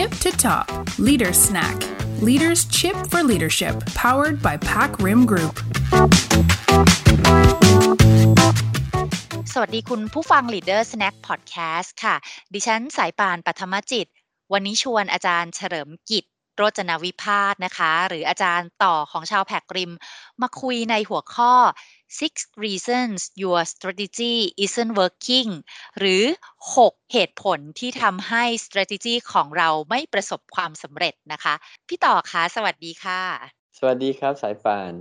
Tip to Top Leader Snack Leaders Chip for Leadership powered by Pack Rim Group สวัสดีคุณผู้ฟัง Leader Snack Podcast ค่ะ ดิฉันสายปานปัทมจิต วันนี้ชวนอาจารย์เฉลิมกิจโรจนวิพาสนะคะ หรืออาจารย์ต่อของชาวแพกริม มาคุยในหัวข้อ six reasons your strategy isn't working หรือ 6 เหตุผลที่ทำให้ strategy ของเราไม่ประสบความสำเร็จนะคะ พี่ต่อคะสวัสดีค่ะ สวัสดีครับสายปาน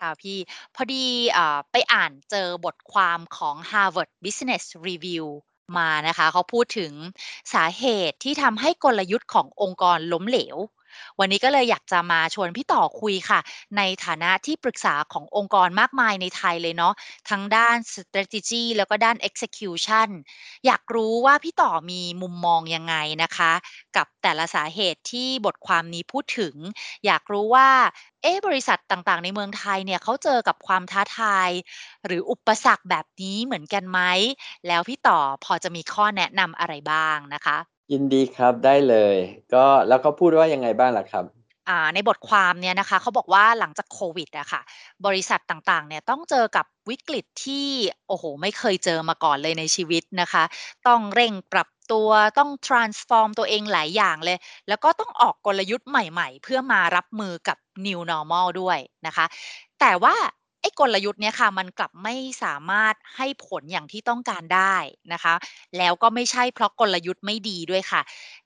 ค่ะพี่พอดี uh, ไปอ่านเจอบทความของ Harvard Business Review มานะคะ เขาพูดถึงสาเหตุที่ทำให้กลยุทธ์ขององค์กรล้มเหลว วันนี้ก็เลยอยากจะมาชวนพี่ต่อคุยค่ะ ในฐานะที่ปรึกษาขององค์กรมากมายในไทยเลยเนาะทั้งด้าน strategy แล้วก็ด้าน execution อยากรู้ว่าพี่ต่อมีมุมมองยังไงนะคะ กับแต่ละสาเหตุที่บทความนี้พูดถึง อยากรู้ว่าเอ๊บริษัทต่างๆ ในเมืองไทยเนี่ยเขาเจอกับความท้าทาย หรืออุปสรรคแบบนี้เหมือนกันไหม แล้วพี่ต่อพอจะมีข้อแนะนำอะไรบ้างนะคะ ยินดีครับ ได้เลย ก็ แล้วเขาพูดว่ายังไงบ้างล่ะครับในบทความเนี่ยนะคะ เขาบอกว่าหลังจากโควิดอะค่ะ บริษัทต่าง ๆ เนี่ยต้องเจอกับวิกฤตที่ โอ้โหไม่เคยเจอมาก่อนเลยในชีวิตนะคะ ต้องเร่งปรับตัว ต้อง transform ตัวเองหลายอย่างเลย แล้วก็ต้องออกกลยุทธ์ใหม่ ๆ เพื่อมารับมือกับ new normal ด้วยนะคะ แต่ว่า ไอ้กลยุทธ์เนี้ยค่ะ มันกลับไม่สามารถให้ผลอย่างที่ต้องการได้นะคะ แล้วก็ไม่ใช่เพราะกลยุทธ์ไม่ดีด้วยค่ะ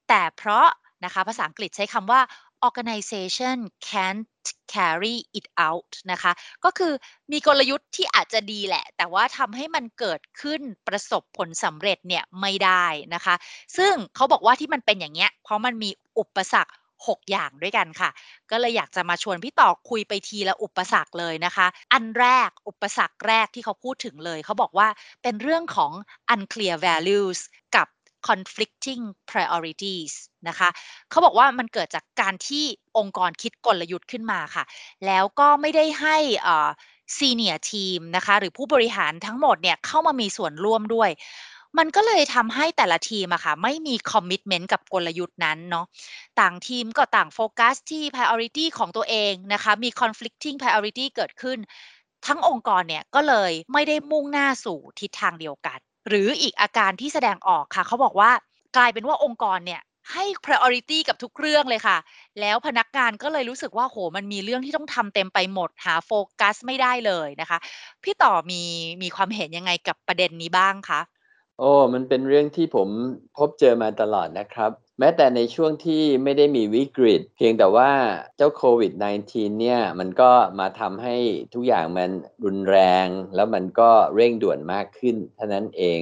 แต่เพราะนะคะภาษาอังกฤษใช้คำว่า organization can't carry it out นะคะ ก็คือมีกลยุทธ์ที่อาจจะดีแหละ แต่ว่าทำให้มันเกิดขึ้นประสบผลสำเร็จเนี่ยไม่ได้นะคะ ซึ่งเขาบอกว่าที่มันเป็นอย่างเงี้ย เพราะมันมีอุปสรรค 6 อย่างด้วยกันค่ะ ก็เลยอยากจะมาชวนพี่ต่อคุยไปทีละอุปสรรคเลยนะคะ อันแรกอุปสรรคแรกที่เขาพูดถึงเลย เขาบอกว่าเป็นเรื่องของ unclear values กับ conflicting priorities นะคะเขาบอกว่ามันเกิดจากการที่องค์กรคิดกลยุทธ์ขึ้นมาค่ะ แล้วก็ไม่ได้ให้ senior team นะคะหรือผู้บริหารทั้งหมดเนี่ยเข้ามามีส่วนร่วมด้วย มันก็เลยทำให้แต่ละทีมอะค่ะไม่มี commitment กับกลยุทธ์นั้นเนาะต่างทีมก็ต่างโฟกัสที่ priority ของตัวเองนะคะมี conflicting priority เกิดขึ้น ทั้งองค์กรเนี่ยก็เลยไม่ได้มุ่งหน้าสู่ทิศทางเดียวกัน หรืออีกอาการที่แสดงออกค่ะเขาบอกว่ากลายเป็นว่าองค์กรเนี่ยให้ priority กับทุกเรื่องเลยค่ะ แล้วพนักงานก็เลยรู้สึกว่าโห มันมีเรื่องที่ต้องทำเต็มไปหมด หาโฟกัสไม่ได้เลยนะคะ พี่ต่อมีมีความเห็นยังไงกับประเด็นนี้บ้างคะ โอ้ มันเป็นเรื่องที่ผมพบเจอมาตลอดนะครับ แม้แต่ในช่วงที่ไม่ได้มีวิกฤต เพียงแต่ว่าเจ้าโควิด -19 เนี่ย มันก็มาทำให้ทุกอย่างมันรุนแรง แล้วมันก็เร่งด่วนมากขึ้นเท่านั้นเอง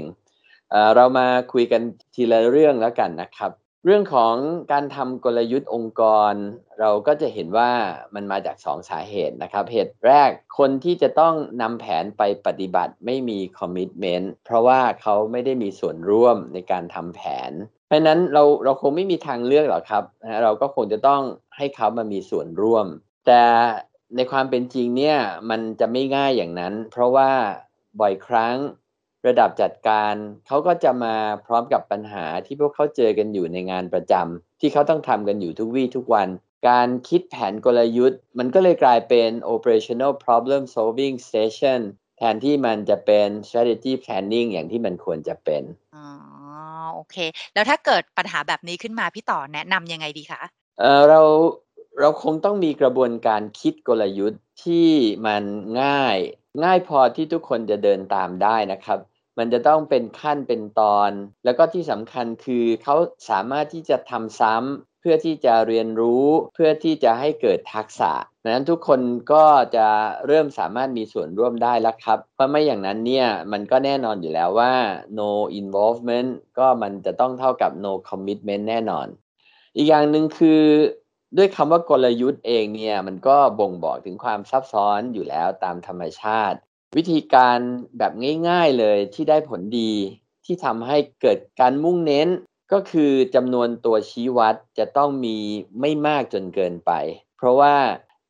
เอเรามาคุยกันทีละเรื่องแล้วกันนะครับ เรื่องของการทำกลยุทธ์องค์กร เราก็จะเห็นว่ามันมาจากสองสาเหตุนะครับ เหตุแรกคนที่จะต้องนำแผนไปปฏิบัติไม่มีคอมมิชเมนต์เพราะว่าเขาไม่ได้มีส่วนร่วมในการทำแผน เพราะนั้นเราเราคงไม่มีทางเลือกหรอกครับ เราก็คงจะต้องให้เขามามีส่วนร่วม แต่ในความเป็นจริงเนี่ยมันจะไม่ง่ายอย่างนั้น เพราะว่าบ่อยครั้ง ระดับจัดการเขาก็จะมาพร้อมกับปัญหาที่พวกเขาเจอกันอยู่ในงานประจำที่เขาต้องทำกันอยู่ทุกวี่ทุกวัน การคิดแผนกลยุทธ์ มันก็เลยกลายเป็น operational problem solving station แทนที่มันจะเป็น strategy planning อย่างที่มันควรจะเป็น อ๋อ โอเค แล้วถ้าเกิดปัญหาแบบนี้ขึ้นมาพี่ต่อแนะนำยังไงดีคะ เออเราเราคงต้องมีกระบวนการคิดกลยุทธ์ที่มันง่าย ง่ายพอที่ทุกคนจะเดินตามได้นะครับ มันจะต้องเป็นขั้นเป็นตอน แล้วก็ที่สำคัญคือเขาสามารถที่จะทำซ้ำเพื่อที่จะเรียนรู้เพื่อที่จะให้เกิดทักษะดังนั้นทุกคนก็จะเริ่มสามารถมีส่วนร่วมได้แล้วครับ เพราะไม่อย่างนั้นเนี่ยมันก็แน่นอนอยู่แล้วว่า no involvement ก็มันจะต้องเท่ากับ no commitment แน่นอน อีกอย่างหนึ่งคือด้วยคำว่ากลยุทธ์เองเนี่ยมันก็บ่งบอกถึงความซับซ้อนอยู่แล้วตามธรรมชาติ วิธีการแบบง่ายๆเลยที่ได้ผลดีที่ทำให้เกิดการมุ่งเน้นก็คือจำนวนตัวชี้วัดจะต้องมีไม่มากจนเกินไป เพราะว่า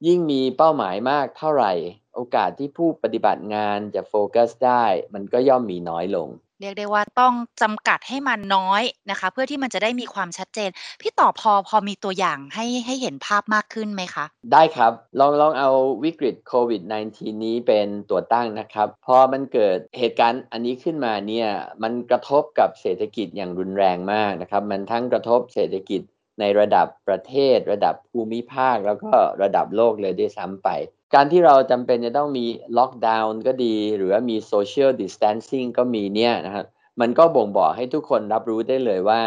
ยิ่งมีเป้าหมายมากเท่าไหร่ โอกาสที่ผู้ปฏิบัติงานจะโฟกัสได้ มันก็ย่อมมีน้อยลง เรียกได้ว่าต้องจำกัดให้มันน้อยนะคะ เพื่อที่มันจะได้มีความชัดเจน พี่ต่อพอพอมีตัวอย่างให้ให้เห็นภาพมากขึ้นไหมคะ ได้ครับ ลองลองเอาวิกฤตโควิด -19 นี้เป็นตัวตั้งนะครับ พอมันเกิดเหตุการณ์อันนี้ขึ้นมาเนี่ยมันกระทบกับเศรษฐกิจอย่างรุนแรงมากนะครับ มันทั้งกระทบเศรษฐกิจในระดับประเทศ ระดับภูมิภาค แล้วก็ระดับโลกเลยด้วยซ้ำไป การที่เราจำเป็นจะต้องมีล็อกดาวน์ก็ดี หรือว่ามี social distancing ก็มีเนี่ยนะครับมันก็บ่งบอกให้ทุกคนรับรู้ได้เลยว่า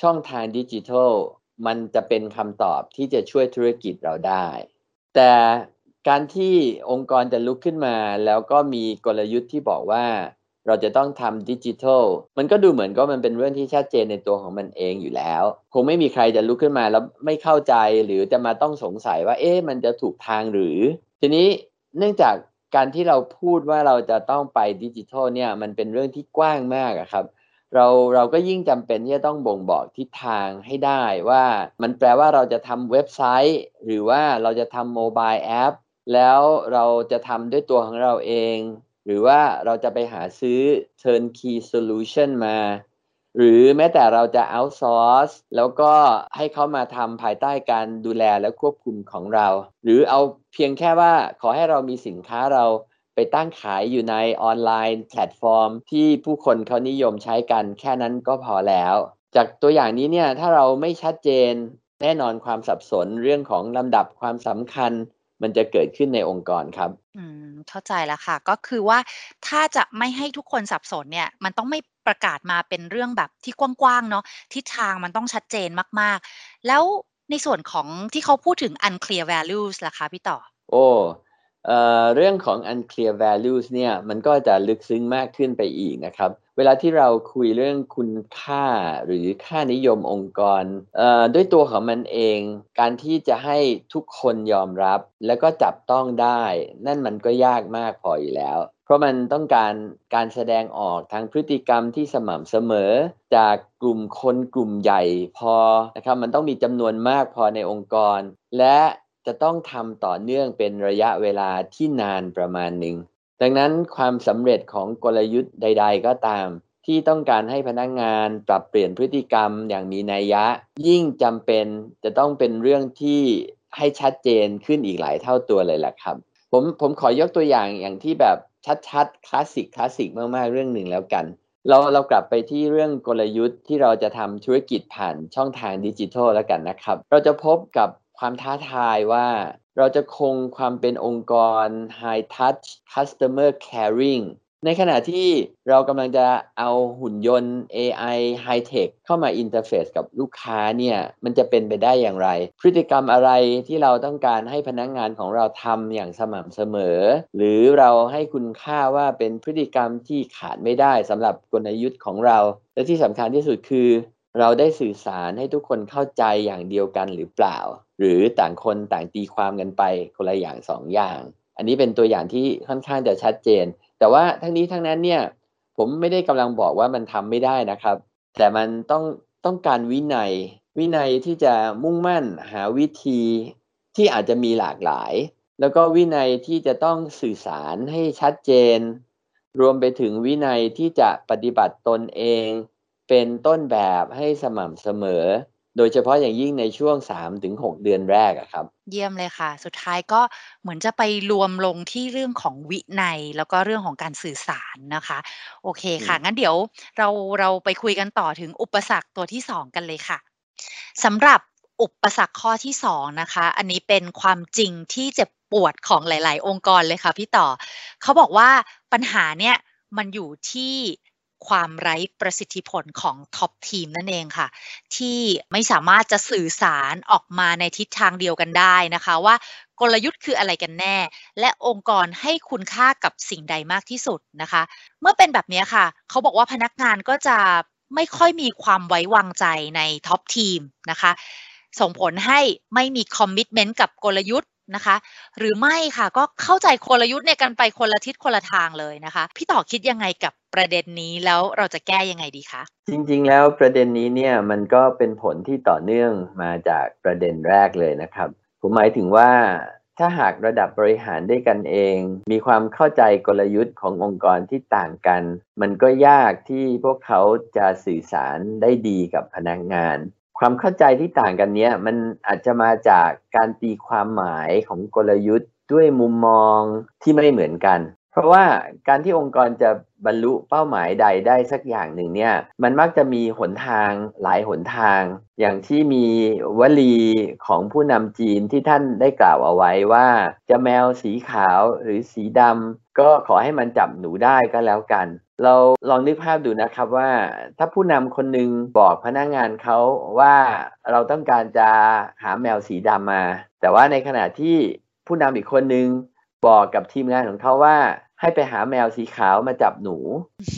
ช่องทางดิจิทัลมันจะเป็นคำตอบที่จะช่วยธุรกิจเราได้ แต่การที่องค์กรจะลุกขึ้นมา แล้วก็มีกลยุทธ์ที่บอกว่า เราจะต้องทำดิจิทัลมันก็ดูเหมือนก็มันเป็นเรื่องที่ชัดเจนในตัวของมันเองอยู่แล้ว คงไม่มีใครจะลุกขึ้นมาแล้วไม่เข้าใจหรือจะมาต้องสงสัยว่า เอ๊ะมันจะถูกทางหรือ ทีนี้เนื่องจากการที่เราพูดว่าเราจะต้องไปดิจิทัลเนี่ยมันเป็นเรื่องที่กว้างมากครับ เราเราก็ยิ่งจำเป็นที่จะต้องบ่งบอกทิศทางให้ได้ว่ามันแปลว่าเราจะทำเว็บไซต์ หรือว่าเราจะทำโมบายแอปแล้วเราจะทำด้วยตัวของเราเอง รือว่าเราจะไปหาซื้อ turnkey solution มา หรือแม้แต่เราจะ outsource แล้วก็ให้เขามาทำภายใต้การดูแลและควบคุมของเรา หรือเอาเพียงแค่ว่าขอให้เรามีสินค้าเราไปตั้งขายอยู่ใน online platform ที่ผู้คนเขานิยมใช้กันแค่นั้นก็พอแล้ว จากตัวอย่างนี้เนี่ยถ้าเราไม่ชัดเจนแน่นอนความสับสนเรื่องของลำดับความสำคัญ มันจะเกิดขึ้นในองค์กรครับ อืมเข้าใจแล้วค่ะ ก็คือว่าถ้าจะไม่ให้ทุกคนสับสนเนี่ย มันต้องไม่ประกาศมาเป็นเรื่องแบบที่กว้างๆเนาะทิศทางมันต้องชัดเจนมากๆ แล้วในส่วนของที่เขาพูดถึง unclear values ล่ะคะพี่ต่อ โอ้ เรื่องของ unclear values เนี่ยมันก็จะลึกซึ้งมากขึ้นไปอีกนะครับ เวลาที่เราคุยเรื่องคุณค่าหรือค่านิยมองค์กร ด้วยตัวของมันเอง การที่จะให้ทุกคนยอมรับแล้วก็จับต้องได้ นั่นมันก็ยากมากพออยู่แล้ว เพราะมันต้องการการแสดงออกทางพฤติกรรมที่สม่ำเสมอ จากกลุ่มคนกลุ่มใหญ่พอนะครับมันต้องมีจำนวนมากพอในองค์กร และ จะต้องทำต่อเนื่องเป็นระยะเวลาที่นานประมาณหนึ่ง ดังนั้นความสำเร็จของกลยุทธ์ใด ๆ ก็ตาม ที่ต้องการให้พนักงงานปรับเปลี่ยนพฤติกรรมอย่างมีนัยยะ ยิ่งจำเป็นจะต้องเป็นเรื่องที่ให้ชัดเจนขึ้นอีกหลายเท่าตัวเลยแหละครับ ผมผมขอยกตัวอย่างอย่างที่แบบชัดๆคลาสสิกคลาสสิกมากๆเรื่องหนึ่งแล้วกัน เราเรากลับไปที่เรื่องกลยุทธ์ที่เราจะทำธุรกิจผ่านช่องทางดิจิทัลแล้วกันนะครับ เราจะพบกับ ความท้าทายว่าเราจะคงความเป็นองค์กร High Touch Customer Caring ในขณะที่เรากำลังจะเอาหุ่นยนต์ AI High Tech เข้ามา interface กับลูกค้าเนี่ย มันจะเป็นไปได้อย่างไร พฤติกรรมอะไรที่เราต้องการให้พนักงานของเราทำอย่างสม่ำเสมอ หรือเราให้คุณค่าว่าเป็นพฤติกรรมที่ขาดไม่ได้สำหรับกลยุทธ์ของเรา และที่สำคัญที่สุดคือ เราได้สื่อสารให้ทุกคนเข้าใจอย่างเดียวกันหรือเปล่า หรือต่างคนต่างตีความกันไปคนละอย่างสองอย่าง อันนี้เป็นตัวอย่างที่ค่อนข้างจะชัดเจน แต่ว่าทั้งนี้ทั้งนั้นเนี่ยผมไม่ได้กำลังบอกว่ามันทำไม่ได้นะครับ แต่มันต้องต้องการวินัย วินัยที่จะมุ่งมั่นหาวิธีที่อาจจะมีหลากหลาย แล้วก็วินัยที่จะต้องสื่อสารให้ชัดเจน รวมไปถึงวินัยที่จะปฏิบัติตนเอง เป็นต้นแบบให้สม่ำเสมอ โดยเฉพาะอย่างยิ่งในช่วง 3-6 เดือนแรกอะครับ เยี่ยมเลยค่ะ สุดท้ายก็เหมือนจะไปรวมลงที่เรื่องของวินัย แล้วก็เรื่องของการสื่อสารนะคะ โอเคค่ะ งั้นเดี๋ยวเราเราไปคุยกันต่อถึงอุปสรรคตัวที่ 2 กันเลยค่ะสำหรับอุปสรรคข้อที่ 2 นะคะ อันนี้เป็นความจริงที่เจ็บปวดของหลาย ๆ องค์กรเลยค่ะพี่ต่อ เขาบอกว่าปัญหาเนี่ยมันอยู่ที่ ความไร้ประสิทธิผลของท็อปทีมนั่นเองค่ะ ที่ไม่สามารถจะสื่อสารออกมาในทิศทางเดียวกันได้นะคะว่ากลยุทธ์คืออะไรกันแน่ และองค์กรให้คุณค่ากับสิ่งใดมากที่สุดนะคะ เมื่อเป็นแบบนี้ค่ะ เขาบอกว่าพนักงานก็จะไม่ค่อยมีความไว้วางใจใน top team นะคะ ส่งผลให้ไม่มี commitment กับกลยุทธ์ นะคะ หรือไม่ค่ะก็เข้าใจกลยุทธ์ในการไปคนละทิศคนละทางเลยนะคะ พี่ต่อคิดยังไงกับประเด็นนี้แล้วเราจะแก้ยังไงดีคะจริงๆแล้วประเด็นนี้เนี่ยมันก็เป็นผลที่ต่อเนื่องมาจากประเด็นแรกเลยนะครับ ผมหมายถึงว่าถ้าหากระดับบริหารได้กันเอง มีความเข้าใจกลยุทธ์ขององค์กรที่ต่างกัน มันก็ยากที่พวกเขาจะสื่อสารได้ดีกับพนักงาน ความเข้าใจที่ต่างกันเนี้ยมันอาจจะมาจากการตีความหมายของกลยุทธ์ด้วยมุมมองที่ไม่เหมือนกัน เพราะว่าการที่องค์กรจะบรรลุเป้าหมายใดได้สักอย่างหนึ่งเนี่ยมันมักจะมีหนทางหลายหนทาง อย่างที่มีวลีของผู้นำจีนที่ท่านได้กล่าวเอาไว้ว่า จะแมวสีขาวหรือสีดำก็ขอให้มันจับหนูได้ก็แล้วกัน เราลองนึกภาพดูนะครับว่าถ้าผู้นำคนหนึ่งบอกพนักงงานเขาว่าเราต้องการจะหาแมวสีดำมา แต่ว่าในขณะที่ผู้นำอีกคนหนึ่งบอกกับทีมงานของเขาว่า ให้ไปหาแมวสีขาวมาจับหนู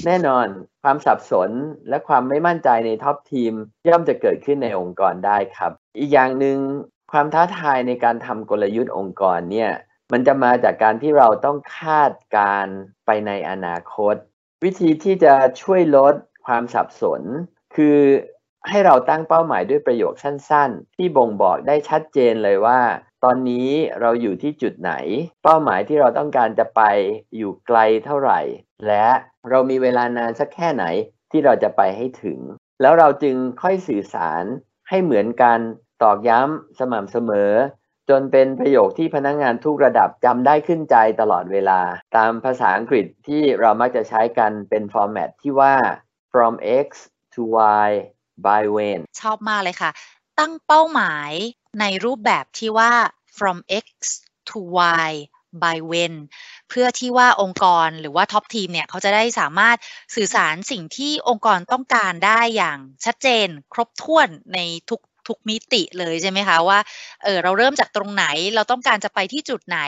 แน่นอนความสับสนและความไม่มั่นใจในท็อปทีมย่อมจะเกิดขึ้นในองค์กรได้ครับ อีกอย่างหนึ่งความท้าทายในการทำกลยุทธ์องค์กรเนี่ยมันจะมาจากการที่เราต้องคาดการไปในอนาคต วิธีที่จะช่วยลดความสับสน คือให้เราตั้งเป้าหมายด้วยประโยคสั้นๆ ที่บ่งบอกได้ชัดเจนเลยว่า ตอนนี้เราอยู่ที่จุดไหน เป้าหมายที่เราต้องการจะไปอยู่ไกลเท่าไหร่ และเรามีเวลานานสักแค่ไหนที่เราจะไปให้ถึง แล้วเราจึงค่อยสื่อสารให้เหมือนกันตอกย้ำสม่ำเสมอ จนเป็นประโยคที่พนักงงานทุกระดับจำได้ขึ้นใจตลอดเวลา ตามภาษาอังกฤษที่เรามักจะใช้กันเป็นฟอร์แมตที่ว่า from x to y by when ชอบมากเลยค่ะ ตั้งเป้าหมายในรูปแบบที่ว่า from x to y by when เพื่อที่ว่าองค์กรหรือว่าท็อปทีมเนี่ยเขาจะได้สามารถสื่อสารสิ่งที่องค์กรต้องการได้อย่างชัดเจน ครบถ้วนในทุก ทุกมิติเลยใช่ไหมคะว่าเออเราเริ่มจากตรงไหนเราต้องการจะไปที่จุดไหน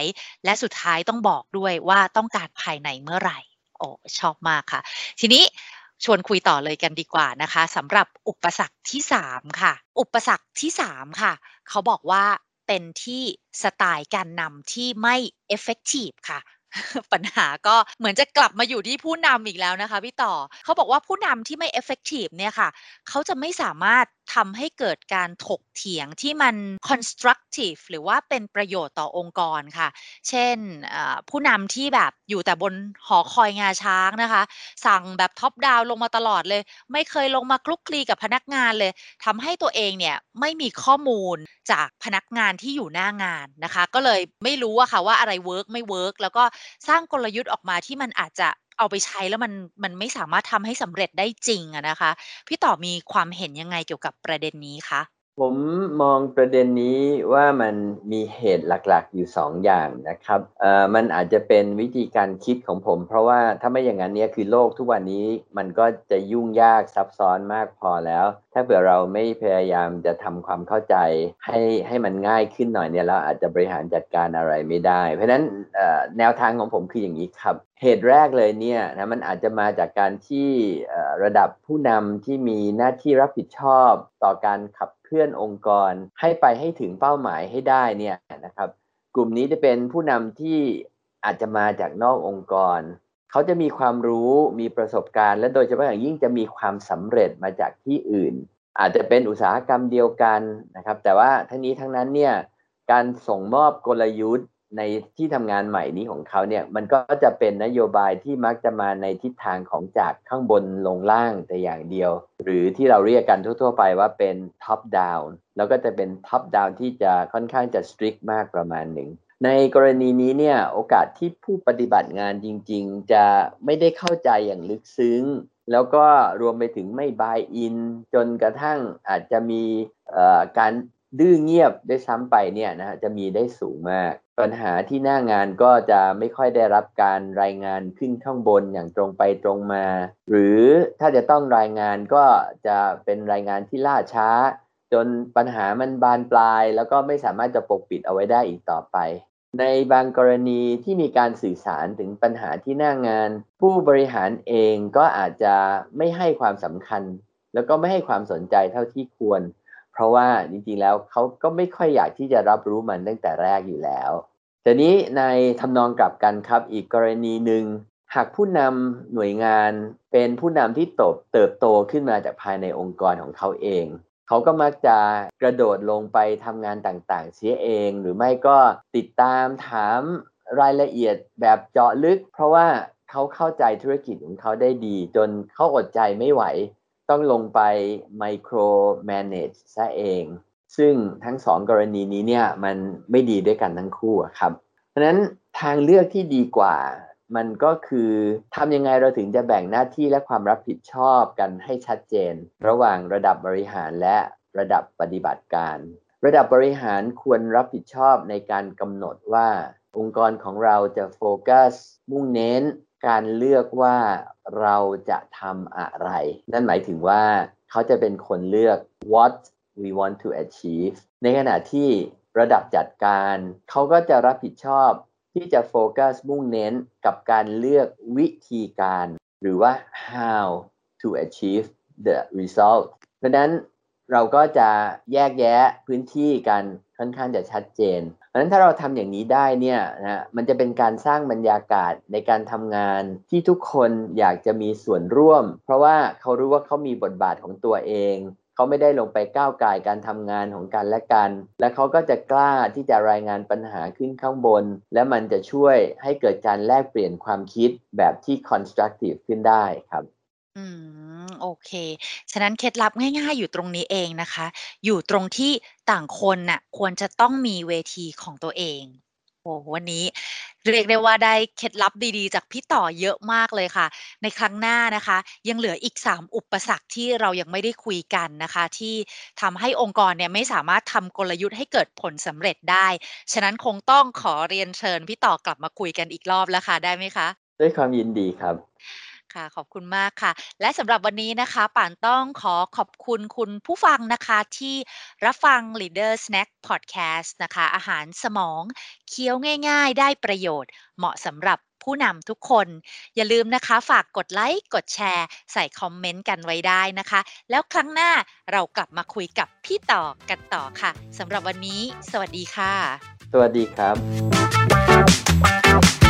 และสุดท้ายต้องบอกด้วยว่าต้องการภายในเมื่อไหร่โอ้ชอบมากค่ะ ทีนี้ชวนคุยต่อเลยกันดีกว่านะคะสำหรับอุปสรรคที่ 3 ค่ะ อุปสรรคที่ 3 ค่ะ เขาบอกว่าเป็นที่สไตล์การนำที่ไม่ effective ค่ะปัญหาก็เหมือนจะกลับมาอยู่ที่ผู้นำอีกแล้วนะคะพี่ต่อ เขาบอกว่าผู้นำที่ไม่ effective เนี่ยค่ะ เขาจะไม่สามารถทำให้เกิดการถกเถียงที่มัน constructive หรือว่าเป็นประโยชน์ต่อองค์กรค่ะ เช่นผู้นำที่แบบอยู่แต่บนหอคอยงาช้างนะคะ สั่งแบบ top down ลงมาตลอดเลย ไม่เคยลงมาคลุกคลีกับพนักงานเลยทำให้ตัวเองเนี่ยไม่มีข้อมูลจากพนักงานที่อยู่หน้างานนะคะ ก็เลยไม่รู้อะค่ะว่าอะไร work ไม่ work แล้วก็สร้างกลยุทธ์ออกมาที่มันอาจจะ เอาไปใช้แล้วมันมันไม่สามารถทำให้สำเร็จได้จริงอะนะคะ พี่ต่อมีความเห็นยังไงเกี่ยวกับประเด็นนี้คะ ผมมองประเด็นนี้ว่ามันมีเหตุหลักๆอยู่2องอย่างนะครับเอ่อมันอาจจะเป็นวิธีการคิดของผม เพราะว่าถ้าไม่อย่างนั้นเนี่ยคือโลกทุกวันนี้มันก็จะยุ่งยากซับซ้อนมากพอแล้ว ถ้าเผื่อเราไม่พยายามจะทำความเข้าใจให้ให้มันง่ายขึ้นหน่อยเนี่ยเราอาจจะบริหารจัดการอะไรไม่ได้ เพราะฉะนั้นแนวทางของผมคืออย่างนี้ครับเหตุแรกเลยเนี่ยนะมันอาจจะมาจากการที่ระดับผู้นำที่มีหน้าที่รับผิดชอบต่อการขับ เคลื่อนองค์กรให้ไปให้ถึงเป้าหมายให้ได้เนี่ยนะครับ กลุ่มนี้จะเป็นผู้นำที่อาจจะมาจากนอกองค์กร เขาจะมีความรู้มีประสบการณ์ และโดยเฉพาะอย่างยิ่งจะมีความสำเร็จมาจากที่อื่น อาจจะเป็นอุตสาหกรรมเดียวกันนะครับ แต่ว่าทั้งนี้ทั้งนั้นเนี่ยการส่งมอบกลยุทธ์ ในที่ทำงานใหม่นี้ของเขาเนี่ยมันก็จะเป็นนโยบายที่มักจะมาในทิศทางของจากข้างบนลงล่างแต่อย่างเดียว หรือที่เราเรียกกันทั่ว ๆ ไปว่าเป็น top down แล้วก็จะเป็น top down ที่จะค่อนข้างจะ strict มากประมาณหนึ่งในกรณีนี้เนี่ยโอกาสที่ผู้ปฏิบัติงานจริง ๆ จะไม่ได้เข้าใจอย่างลึกซึ้ง แล้วก็รวมไปถึงไม่บายอิน จนกระทั่งอาจจะมีการดื้อเงียบได้ซ้ำไปเนี่ยนะฮะจะมีได้สูงมาก ปัญหาที่หน้างานก็จะไม่ค่อยได้รับการรายงานขึ้นข้างบนอย่างตรงไปตรงมา หรือถ้าจะต้องรายงานก็จะเป็นรายงานที่ล่าช้า จนปัญหามันบานปลาย แล้วก็ไม่สามารถจะปกปิดเอาไว้ได้อีกต่อไป ในบางกรณีที่มีการสื่อสารถึงปัญหาที่หน้างาน ผู้บริหารเองก็อาจจะไม่ให้ความสำคัญ แล้วก็ไม่ให้ความสนใจเท่าที่ควร เพราะว่าจริงๆแล้วเขาก็ไม่ค่อยอยากที่จะรับรู้มันตั้งแต่แรกอยู่แล้วแต่นี้ในทำนองกลับกันครับอีกกรณีหนึ่งหากผู้นำหน่วยงานเป็นผู้นำที่โตเติบโตขึ้นมาจากภายในองค์กรของเขาเอง เขาก็มักจะกระโดดลงไปทำงานต่างๆ เสียเอง หรือไม่ก็ติดตามถามรายละเอียดแบบเจาะลึก เพราะว่าเขาเข้าใจธุรกิจของเขาได้ดี จนเขาอดใจไม่ไหว ต้องลงไป micro manage ซะเอง ซึ่งทั้งสองกรณีนี้เนี่ยมันไม่ดีด้วยกันทั้งคู่ครับ เพราะนั้นทางเลือกที่ดีกว่า มันก็คือทำยังไงเราถึงจะแบ่งหน้าที่และความรับผิดชอบกันให้ชัดเจน ระหว่างระดับบริหารและระดับปฏิบัติการ ระดับบริหารควรรับผิดชอบในการกำหนดว่าองค์กรของเราจะโฟกัสมุ่งเน้น การเลือกว่าเราจะทำอะไร นั่นหมายถึงว่าเขาจะเป็นคนเลือก what we want to achieve ในขณะที่ระดับจัดการ เขาก็จะรับผิดชอบที่จะโฟกัสมุ่งเน้นกับการเลือกวิธีการ หรือว่า how to achieve the result ดังนั้นเราก็จะแยกแยะพื้นที่กันค่อนข้างจะชัดเจน ราะฉะนั้นถ้าเราทำอย่างนี้ได้เนี่ยนะมันจะเป็นการสร้างบรรยากาศในการทำงานที่ทุกคนอยากจะมีส่วนร่วม เพราะว่าเขารู้ว่าเขามีบทบาทของตัวเองเขาไม่ได้ลงไปก้าวไก่การทำงานของกันและกัน และเขาก็จะกล้าที่จะรายงานปัญหาขึ้นข้างบน และมันจะช่วยให้เกิดการแลกเปลี่ยนความคิดแบบที่ constructive ขึ้นได้ครับ อืม โอเค ฉะนั้นเคล็ดลับง่ายๆ อยู่ตรงนี้เองนะคะ อยู่ตรงที่ต่างคนน่ะควรจะต้องมีเวทีของตัวเองโอ้วันนี้เรียกได้ว่าได้เคล็ดลับดีๆ จากพี่ต่อเยอะมากเลยค่ะ ในครั้งหน้านะคะ ยังเหลืออีก 3 อุปสรรคที่เรายังไม่ได้คุยกันนะคะ ที่ทำให้องค์กรเนี่ยไม่สามารถทำกลยุทธ์ให้เกิดผลสำเร็จได้ ฉะนั้นคงต้องขอเรียนเชิญพี่ต่อกลับมาคุยกันอีกรอบแล้วค่ะได้ไหมคะ ด้วยความยินดีครับ ค่ะ ขอบคุณมากค่ะ และสำหรับวันนี้นะคะ ป่านต้องขอขอบคุณคุณผู้ฟังนะคะที่รับฟัง Leader Snack Podcast นะคะ อาหารสมองเคี้ยวง่ายๆ ได้ประโยชน์ เหมาะสำหรับผู้นำทุกคน อย่าลืมนะคะ ฝากกดไลค์กดแชร์ ใส่คอมเมนต์กันไว้ได้นะคะ แล้วครั้งหน้าเรากลับมาคุยกับพี่ต่อกันต่อค่ะสำหรับวันนี้ สวัสดีค่ะ สวัสดีครับ